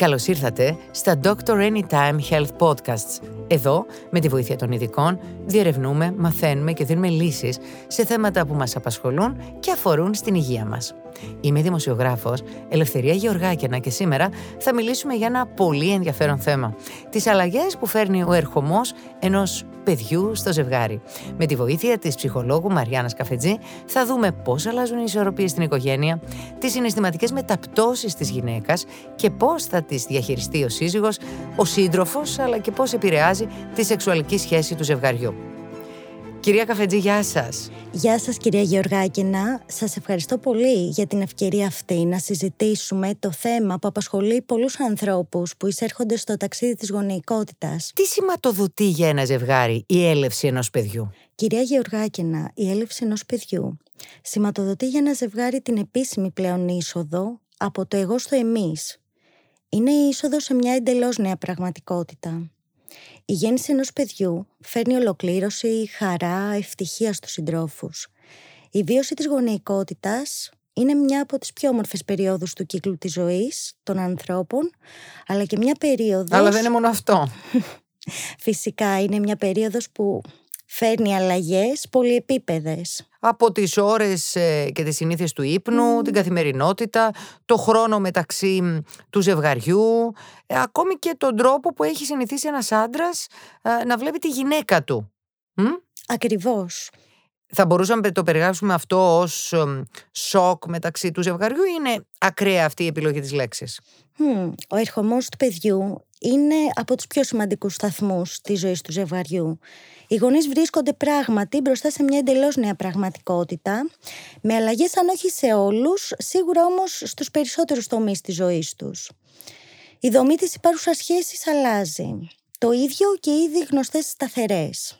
Καλώς ήρθατε στα Doctor Anytime Health Podcasts. Εδώ, με τη βοήθεια των ειδικών, διερευνούμε, μαθαίνουμε και δίνουμε λύσεις σε θέματα που μας απασχολούν και αφορούν στην υγεία μας. Είμαι δημοσιογράφος Ελευθερία Γεωργάκαινα και σήμερα θα μιλήσουμε για ένα πολύ ενδιαφέρον θέμα. Τις αλλαγές που φέρνει ο ερχομός ενός παιδιού στο ζευγάρι. Με τη βοήθεια της ψυχολόγου Μαριάννας Καφετζή θα δούμε πώς αλλάζουν οι ισορροπίες στην οικογένεια, τις συναισθηματικές μεταπτώσεις της γυναίκας και πώς θα τις διαχειριστεί ο σύζυγος, ο σύντροφος, αλλά και πώς επηρεάζει τη σεξουαλική σχέση του ζευγαριού. Κυρία Καφετζή, γεια σας. Γεια σας κυρία Γεωργάκηνα. Σας ευχαριστώ πολύ για την ευκαιρία αυτή να συζητήσουμε το θέμα που απασχολεί πολλούς ανθρώπους που εισέρχονται στο ταξίδι της γονεϊκότητας. Τι σηματοδοτεί για ένα ζευγάρι η έλευση ενός παιδιού; Κυρία Γεωργάκηνα, η έλευση ενός παιδιού σηματοδοτεί για ένα ζευγάρι την επίσημη πλέον είσοδο από το εγώ στο εμείς. Είναι η είσοδο σε μια εντελώς νέα πραγματικότητα. Η γέννηση ενός παιδιού φέρνει ολοκλήρωση, χαρά, ευτυχία στους συντρόφους. Η βίωση της γονεϊκότητας είναι μια από τις πιο όμορφες περιόδους του κύκλου της ζωής των ανθρώπων, αλλά και μια περίοδος... Αλλά δεν είναι μόνο αυτό. Φυσικά είναι μια περίοδος που φέρνει αλλαγές πολυεπίπεδες. Από τις ώρες ε, και τις συνήθειες του ύπνου, την καθημερινότητα, το χρόνο μεταξύ του ζευγαριού, ε, ακόμη και τον τρόπο που έχει συνηθίσει ένας άντρας ε, να βλέπει τη γυναίκα του. Ακριβώς. Θα μπορούσαμε να το περιγράψουμε αυτό ως σοκ μεταξύ του ζευγαριού ή είναι ακραία αυτή η επιλογή της λέξης; Ο ερχομός του παιδιού είναι από τους πιο σημαντικούς σταθμούς της ζωής του ζευγαριού. Οι γονείς βρίσκονται πράγματι μπροστά σε μια εντελώς νέα πραγματικότητα, με αλλαγές αν όχι σε όλους, σίγουρα όμως στους περισσότερους τομείς της ζωής τους. Η δομή της υπάρχουσας σχέσης αλλάζει. Το ίδιο και οι ήδη γνωστές σταθερές.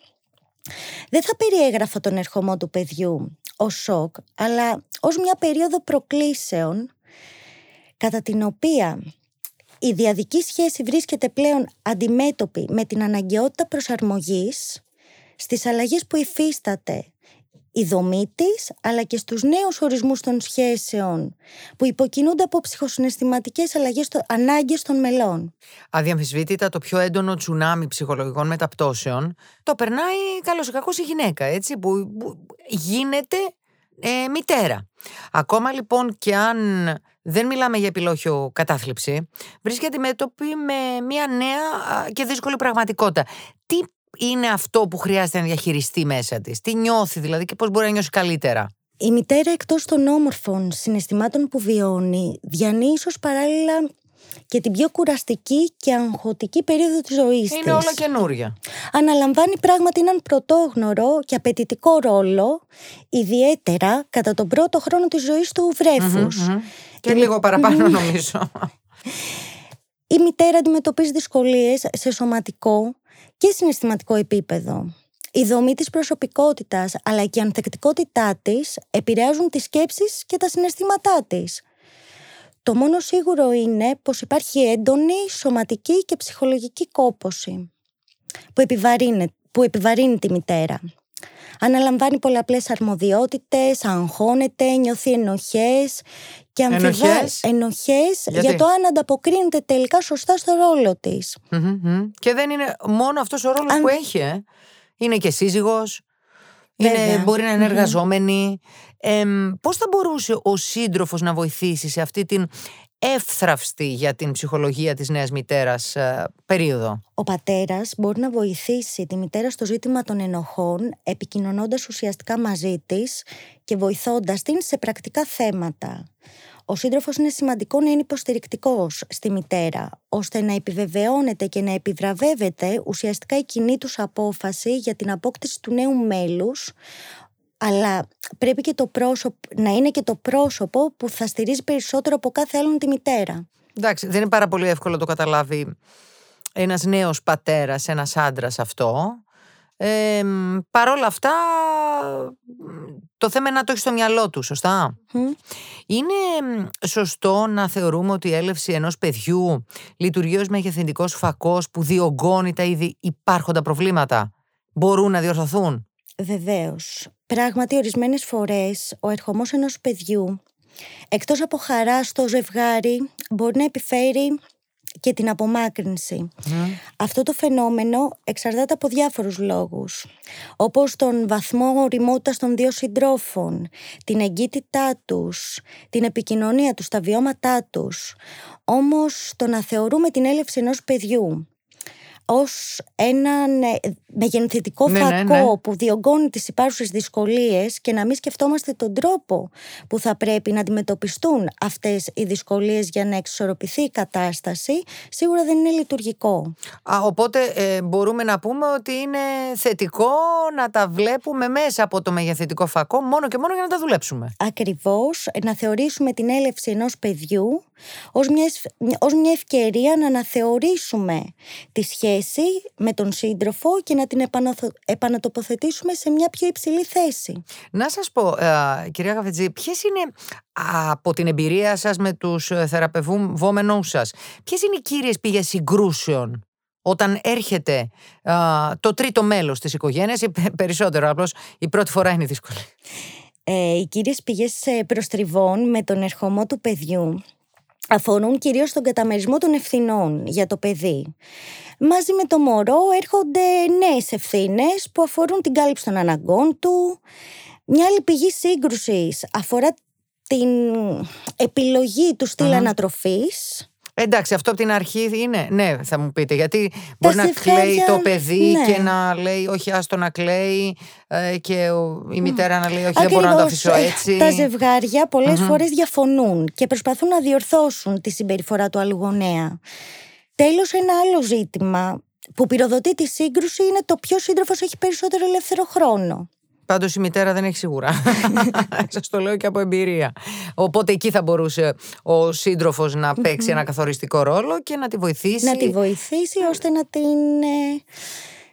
Δεν θα περιέγραφα τον ερχομό του παιδιού ως σοκ, αλλά ως μια περίοδο προκλήσεων κατά την οποία η διαδική σχέση βρίσκεται πλέον αντιμέτωπη με την αναγκαιότητα προσαρμογής στις αλλαγές που υφίσταται η δομή της, αλλά και στους νέους ορισμούς των σχέσεων που υποκινούνται από ψυχοσυναισθηματικές αλλαγές στο ανάγκες των μελών. Αδιαμφισβήτητα το πιο έντονο τσουνάμι ψυχολογικών μεταπτώσεων το περνάει καλώς ή κακώς η γυναίκα, έτσι, που, γίνεται ε, μητέρα. Ακόμα λοιπόν και αν δεν μιλάμε για επιλόχιο κατάθλιψη, βρίσκεται αντιμέτωπη με μια νέα και δύσκολη πραγματικότητα. Τι είναι αυτό που χρειάζεται να διαχειριστεί μέσα της, τι νιώθει δηλαδή και πώς μπορεί να νιώσει καλύτερα; Η μητέρα εκτός των όμορφων συναισθημάτων που βιώνει, διανύει ίσως παράλληλα και την πιο κουραστική και αγχωτική περίοδο της ζωής Είναι όλα καινούρια. Αναλαμβάνει πράγματι έναν πρωτόγνωρο και απαιτητικό ρόλο, ιδιαίτερα κατά τον πρώτο χρόνο της ζωής του βρεφους Και λίγο παραπάνω νομίζω. Η μητέρα αντιμετωπίζει δυσκολίες σε σωματικό και συναισθηματικό επίπεδο. Η δομή της προσωπικότητας αλλά και η ανθεκτικότητά της επηρεάζουν τις σκέψεις και τα συναισθήματά της. Το μόνο σίγουρο είναι πως υπάρχει έντονη σωματική και ψυχολογική κόποση που επιβαρύνει, που επιβαρύνει τη μητέρα. Αναλαμβάνει πολλαπλές αρμοδιότητες, αγχώνεται, νιώθει ενοχές και αμφιβάλλει ενοχές; για το αν ανταποκρίνεται τελικά σωστά στο ρόλο της. Και δεν είναι μόνο αυτός ο ρόλος που έχει, ε. Είναι και σύζυγος, είναι, μπορεί να είναι εργαζόμενη. Ε, πώς θα μπορούσε ο σύντροφος να βοηθήσει σε αυτή την εύθραυστη για την ψυχολογία της νέας μητέρας ε, περίοδο; Ο πατέρας μπορεί να βοηθήσει τη μητέρα στο ζήτημα των ενοχών επικοινωνώντας ουσιαστικά μαζί της και βοηθώντας την σε πρακτικά θέματα. Ο σύντροφος είναι σημαντικό να είναι υποστηρικτικός στη μητέρα, ώστε να επιβεβαιώνεται και να επιβραβεύεται ουσιαστικά η κοινή τους απόφαση για την απόκτηση του νέου μέλους, αλλά πρέπει και το πρόσωπο, να είναι και το πρόσωπο που θα στηρίζει περισσότερο από κάθε άλλον τη μητέρα. Εντάξει, δεν είναι πάρα πολύ εύκολο το καταλάβει ένας νέος πατέρας, ένας άντρας αυτό. Ε, Παρ' όλα αυτά, το θέμα είναι να το έχεις στο μυαλό του, σωστά; Είναι σωστό να θεωρούμε ότι η έλευση ενός παιδιού λειτουργεί ως μεγεθυντικός φακός που διωγγώνει τα ήδη υπάρχοντα προβλήματα; Μπορούν να διορθωθούν; Βεβαίως. Πράγματι, ορισμένες φορές ο ερχομός ενός παιδιού, εκτός από χαρά στο ζευγάρι, μπορεί να επιφέρει και την απομάκρυνση. Αυτό το φαινόμενο εξαρτάται από διάφορους λόγους, όπως τον βαθμό οριμότητας των δύο συντρόφων, την εγκύτητά τους, την επικοινωνία τους, τα βιώματά τους. Όμως το να θεωρούμε την έλευση ενός παιδιού ως έναν ε, μεγενθητικό ναι, ναι, φακό ναι. που διωγγώνει τις υπάρχουσες δυσκολίες και να μην σκεφτόμαστε τον τρόπο που θα πρέπει να αντιμετωπιστούν αυτές οι δυσκολίες για να εξισορροπηθεί η κατάσταση, σίγουρα δεν είναι λειτουργικό. Α, οπότε ε, μπορούμε να πούμε ότι είναι θετικό να τα βλέπουμε μέσα από το μεγεθυντικό φακό μόνο και μόνο για να τα δουλέψουμε. Ακριβώς, να θεωρήσουμε την έλευση ενός παιδιού ως μιας, ως μια ευκαιρία να αναθεωρήσουμε τη σχέση με τον σύντροφο και να την επανατοποθετήσουμε σε μια πιο υψηλή θέση. Να σας πω, ε, κυρία Γαφετζή, ποιες είναι από την εμπειρία σας με τους ε, θεραπευόμενους σας, ποιες είναι οι κύριες πηγές συγκρούσεων όταν έρχεται το τρίτο μέλος της οικογένειας, περισσότερο απλώς η πρώτη φορά είναι δύσκολη; Ε, οι κύριες πηγές ε, προστριβών με τον ερχομό του παιδιού αφορούν κυρίως τον καταμερισμό των ευθυνών για το παιδί. Μαζί με το μωρό έρχονται νέες ευθύνες που αφορούν την κάλυψη των αναγκών του. Μια άλλη πηγή σύγκρουσης αφορά την επιλογή του στυλ ανατροφής Εντάξει, αυτό από την αρχή είναι. Ναι, θα μου πείτε. Γιατί μπορεί να κλαίει το παιδί ναι. και να λέει Όχι, άστο να κλαίει. Ε, και η μητέρα να λέει Όχι, δεν μπορώ να το αφήσω έτσι. Τα ζευγάρια πολλές mm-hmm. φορές διαφωνούν και προσπαθούν να διορθώσουν τη συμπεριφορά του άλλου γονέα. Τέλος, ένα άλλο ζήτημα που πυροδοτεί τη σύγκρουση είναι το ποιος σύντροφος έχει περισσότερο ελεύθερο χρόνο. Πάντως η μητέρα δεν έχει σίγουρα. Σας το λέω και από εμπειρία. Οπότε εκεί θα μπορούσε ο σύντροφος να παίξει ένα καθοριστικό ρόλο και να τη βοηθήσει. Να τη βοηθήσει ώστε να την.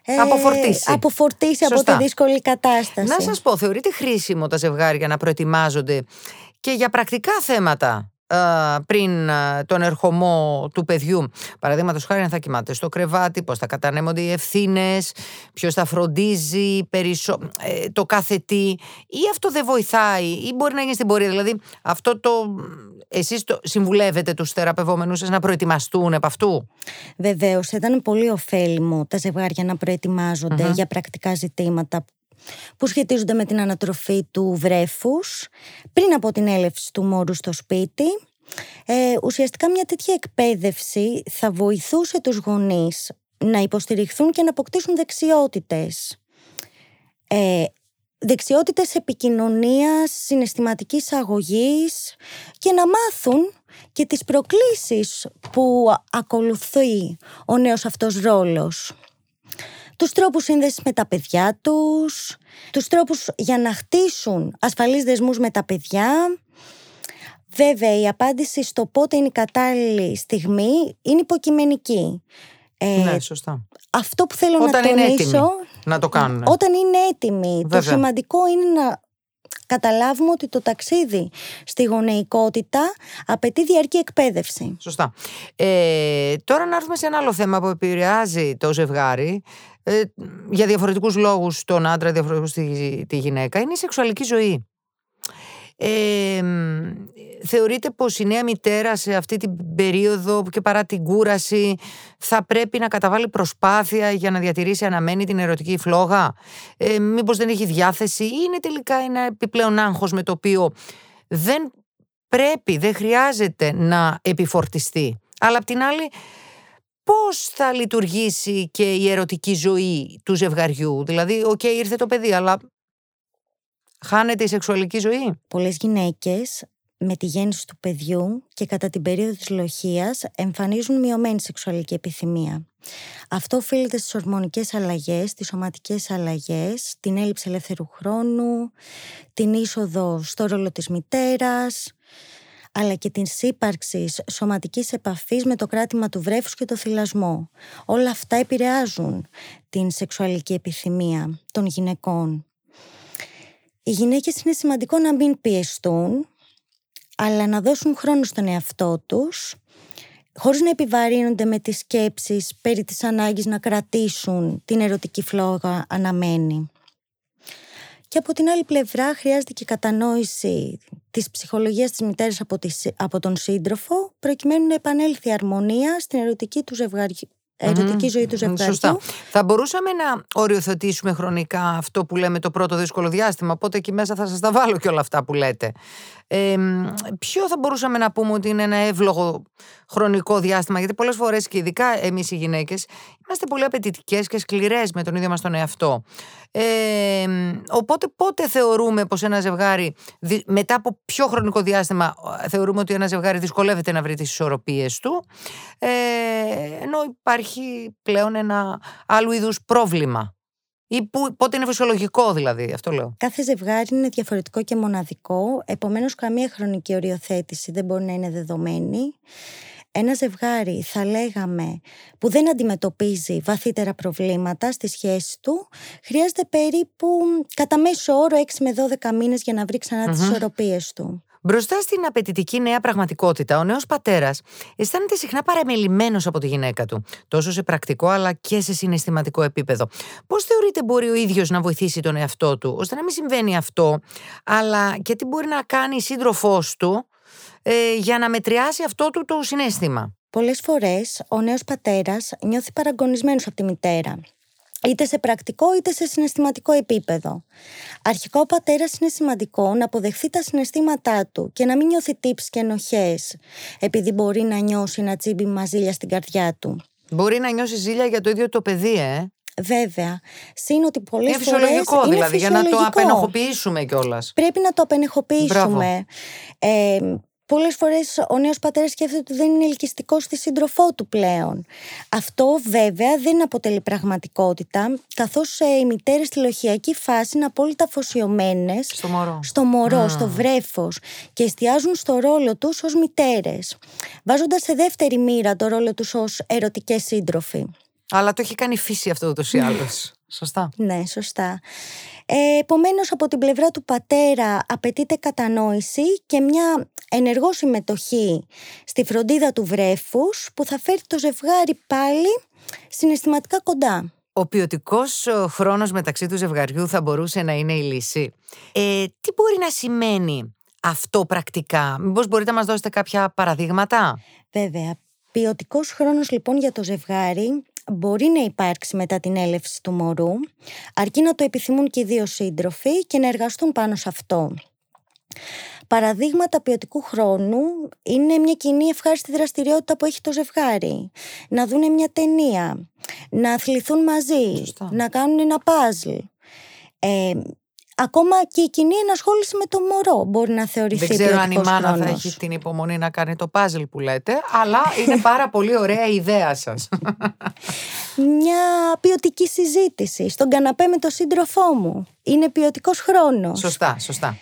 Ε, ε αποφορτήσει. αποφορτήσει από τη δύσκολη κατάσταση. Να σας πω, θεωρείτε χρήσιμο τα ζευγάρια να προετοιμάζονται και για πρακτικά θέματα; Πριν τον ερχομό του παιδιού. Παραδείγματος χάρη, αν θα κοιμάται στο κρεβάτι, πώς θα κατανέμονται οι ευθύνες, ποιος θα φροντίζει περισσο... Ε, το κάθε τι, ή αυτό δεν βοηθάει, ή μπορεί να γίνει στην πορεία. Δηλαδή, αυτό το. Εσείς το συμβουλεύετε τους θεραπευόμενους σας να προετοιμαστούν επ' αυτού; Βεβαίως, ήταν πολύ ωφέλιμο τα ζευγάρια να προετοιμαζονται για πρακτικά ζητήματα που σχετίζονται με την ανατροφή του βρέφους πριν από την έλευση του μόρου στο σπίτι. Ε, ουσιαστικά μια τέτοια εκπαίδευση θα βοηθούσε τους γονείς να υποστηριχθούν και να αποκτήσουν δεξιότητες. Ε, δεξιότητες επικοινωνίας, συναισθηματικής αγωγής και να μάθουν και τις προκλήσεις που ακολουθεί ο νέος αυτός ρόλος τους τρόπους σύνδεσης με τα παιδιά τους, τους τρόπους για να χτίσουν ασφαλείς δεσμούς με τα παιδιά. Βέβαια, η απάντηση στο πότε είναι η κατάλληλη στιγμή είναι υποκειμενική. Ε, ναι, σωστά. Αυτό που θέλω όταν να τονίσω... να το κάνουν. Όταν είναι έτοιμοι. Το σημαντικό είναι να καταλάβουμε ότι το ταξίδι στη γονεϊκότητα απαιτεί διαρκή εκπαίδευση. Σωστά. Ε, τώρα να έρθουμε σε ένα άλλο θέμα που επηρεάζει το ζευγάρι ε, για διαφορετικούς λόγους τον άντρα, διαφορετικούς τη, τη γυναίκα, είναι η σεξουαλική ζωή. Ε, θεωρείτε πως η νέα μητέρα σε αυτή την περίοδο και παρά την κούραση θα πρέπει να καταβάλει προσπάθεια για να διατηρήσει αναμμένη την ερωτική φλόγα; Ε, μήπως δεν έχει διάθεση ή είναι τελικά ένα επιπλέον άγχος με το οποίο δεν πρέπει, δεν χρειάζεται να επιφορτιστεί; Αλλά απ' την άλλη πώς θα λειτουργήσει και η ερωτική ζωή του ζευγαριού; Δηλαδή, οκ, ήρθε το παιδί, αλλά χάνεται η σεξουαλική ζωή; Πολλές γυναίκες με τη γέννηση του παιδιού και κατά την περίοδο της λοχείας εμφανίζουν μειωμένη σεξουαλική επιθυμία. Αυτό οφείλεται στις ορμονικές αλλαγές, τις σωματικές αλλαγές, την έλλειψη ελεύθερου χρόνου, την είσοδο στο ρόλο της μητέρας, αλλά και την ύπαρξη σωματικής επαφής με το κράτημα του βρέφους και το θυλασμό. Όλα αυτά επηρεάζουν την σεξουαλική επιθυμία των γυναικών. Οι γυναίκες είναι σημαντικό να μην πιεστούν, αλλά να δώσουν χρόνο στον εαυτό τους, χωρίς να επιβαρύνονται με τις σκέψεις περί της ανάγκης να κρατήσουν την ερωτική φλόγα αναμένη. Και από την άλλη πλευρά χρειάζεται και κατανόηση της ψυχολογίας της μητέρας από, από τον σύντροφο προκειμένου να επανέλθει η αρμονία στην ερωτική του ζευγαριού, ερωτική ζωή του ζευγαριού. Σωστά. Θα μπορούσαμε να οριοθετήσουμε χρονικά αυτό που λέμε το πρώτο δύσκολο διάστημα. Οπότε εκεί μέσα θα σας τα βάλω και όλα αυτά που λέτε. Ε, ποιο θα μπορούσαμε να πούμε ότι είναι ένα εύλογο χρονικό διάστημα, γιατί πολλές φορές και ειδικά εμείς οι γυναίκες είμαστε πολύ απαιτητικές και σκληρές με τον ίδιο μας τον εαυτό. Ε, οπότε πότε θεωρούμε πως ένα ζευγάρι μετά από πιο χρονικό διάστημα θεωρούμε ότι ένα ζευγάρι δυσκολεύεται να βρει τις ισορροπίες του ε, ενώ υπάρχει πλέον ένα άλλου είδους πρόβλημα ή που, πότε είναι φυσιολογικό δηλαδή, αυτό λέω. Κάθε ζευγάρι είναι διαφορετικό και μοναδικό, επομένως καμία χρονική οριοθέτηση δεν μπορεί να είναι δεδομένη. Ένα ζευγάρι θα λέγαμε που δεν αντιμετωπίζει βαθύτερα προβλήματα στη σχέση του χρειάζεται περίπου κατά μέσο όρο 6 με 12 μήνες για να βρει ξανά mm-hmm. τις ισορροπίες του. Μπροστά στην απαιτητική νέα πραγματικότητα, ο νέος πατέρας αισθάνεται συχνά παραμελημένος από τη γυναίκα του, τόσο σε πρακτικό αλλά και σε συναισθηματικό επίπεδο. Πώς θεωρείτε μπορεί ο ίδιος να βοηθήσει τον εαυτό του, ώστε να μην συμβαίνει αυτό, αλλά και τι μπορεί να κάνει η σύντροφός του ε, για να μετριάσει αυτό του το συνέστημα. Πολλές φορές ο νέος πατέρας νιώθει παραγωνισμένος από τη μητέρα είτε σε πρακτικό είτε σε συναισθηματικό επίπεδο. Αρχικά ο πατέρας είναι σημαντικό να αποδεχθεί τα συναισθήματά του και να μην νιώθει τύψεις και ενοχές, επειδή μπορεί να νιώσει ένα τσίμπι μαζίλια στην καρδιά του. Μπορεί να νιώσει ζήλια για το ίδιο το παιδί, ε. Βέβαια. Συν ότι πολλές φορές. Είναι φυσιολογικό δηλαδή, για να το απενεχοποιήσουμε κιόλας. Πρέπει να το απενεχοποιήσουμε. Ε, Πολλές φορές ο νέος πατέρας σκέφτεται ότι δεν είναι ελκυστικός στη σύντροφό του πλέον. Αυτό βέβαια δεν αποτελεί πραγματικότητα, καθώς ε, οι μητέρες στη λοχιακή φάση είναι απόλυτα αφοσιωμένες στο μωρό, στο, μωρό, στο βρέφος και εστιάζουν στο ρόλο τους ως μητέρες, βάζοντας σε δεύτερη μοίρα το ρόλο τους ως ερωτικές σύντροφοι. Αλλά το έχει κάνει φύση αυτό ούτως ή άλλως. Σωστά. Ναι, σωστά. Ε, Επομένως, από την πλευρά του πατέρα απαιτείται κατανόηση και μια ενεργό συμμετοχή στη φροντίδα του βρέφους που θα φέρει το ζευγάρι πάλι συναισθηματικά κοντά. Ο ποιοτικός χρόνος μεταξύ του ζευγαριού θα μπορούσε να είναι η λύση. Ε, τι μπορεί να σημαίνει αυτό πρακτικά, Μήπως μπορείτε να μας δώσετε κάποια παραδείγματα; Βέβαια. Ποιοτικός χρόνος λοιπόν για το ζευγάρι μπορεί να υπάρξει μετά την έλευση του μωρού, αρκεί να το επιθυμούν και οι δύο σύντροφοι και να εργαστούν πάνω σε αυτό. Παραδείγματα ποιοτικού χρόνου είναι μια κοινή ευχάριστη δραστηριότητα που έχει το ζευγάρι. Να δουν μια ταινία, να αθληθούν μαζί, να κάνουν ένα παζλ. Ε, Ακόμα και η κοινή ενασχόληση με το μωρό μπορεί να θεωρηθεί Δεν ξέρω αν η μάνα θα έχει την υπομονή να κάνει το πάζλ που λέτε, αλλά είναι πάρα πολύ ωραία η ιδέα σας. Μια ποιοτική συζήτηση στον καναπέ με τον σύντροφό μου. Είναι ποιοτικός χρόνος. Σωστά, σωστά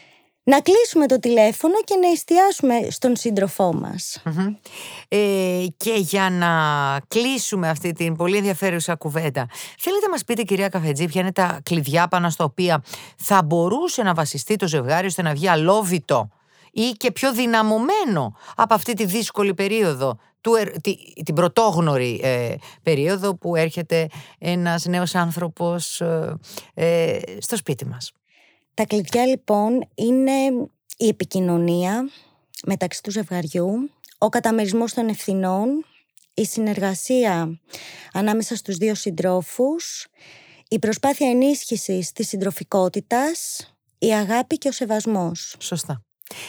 να κλείσουμε το τηλέφωνο και να εστιάσουμε στον σύντροφό μας. Ε, και για να κλείσουμε αυτή την πολύ ενδιαφέρουσα κουβέντα, θέλετε να μας πείτε κυρία Καφετζή ποια είναι τα κλειδιά πάνω στα οποία θα μπορούσε να βασιστεί το ζευγάρι ώστε να βγει αλόβητο ή και πιο δυναμωμένο από αυτή τη δύσκολη περίοδο του, την πρωτόγνωρη ε, περίοδο που έρχεται ένας νέος άνθρωπος ε, ε, στο σπίτι μας; Τα κλειδιά λοιπόν είναι η επικοινωνία μεταξύ του ζευγαριού, ο καταμερισμός των ευθυνών, η συνεργασία ανάμεσα στους δύο συντρόφους, η προσπάθεια ενίσχυσης της συντροφικότητας, η αγάπη και ο σεβασμός. Σωστά.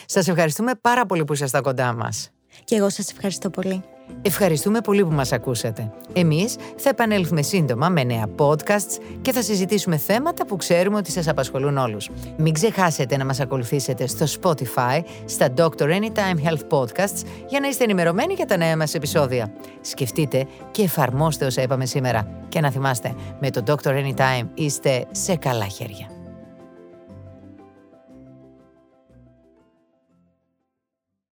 Σας ευχαριστούμε πάρα πολύ που ήσασταν κοντά μας. Και εγώ σας ευχαριστώ πολύ. Ευχαριστούμε πολύ που μας ακούσατε. Εμείς θα επανέλθουμε σύντομα με νέα podcasts και θα συζητήσουμε θέματα που ξέρουμε ότι σας απασχολούν όλους. Μην ξεχάσετε να μας ακολουθήσετε στο Spotify, στα Dr. Anytime Health Podcasts για να είστε ενημερωμένοι για τα νέα μας επεισόδια. Σκεφτείτε και εφαρμόστε όσα είπαμε σήμερα. Και να θυμάστε, με το Dr. Anytime είστε σε καλά χέρια.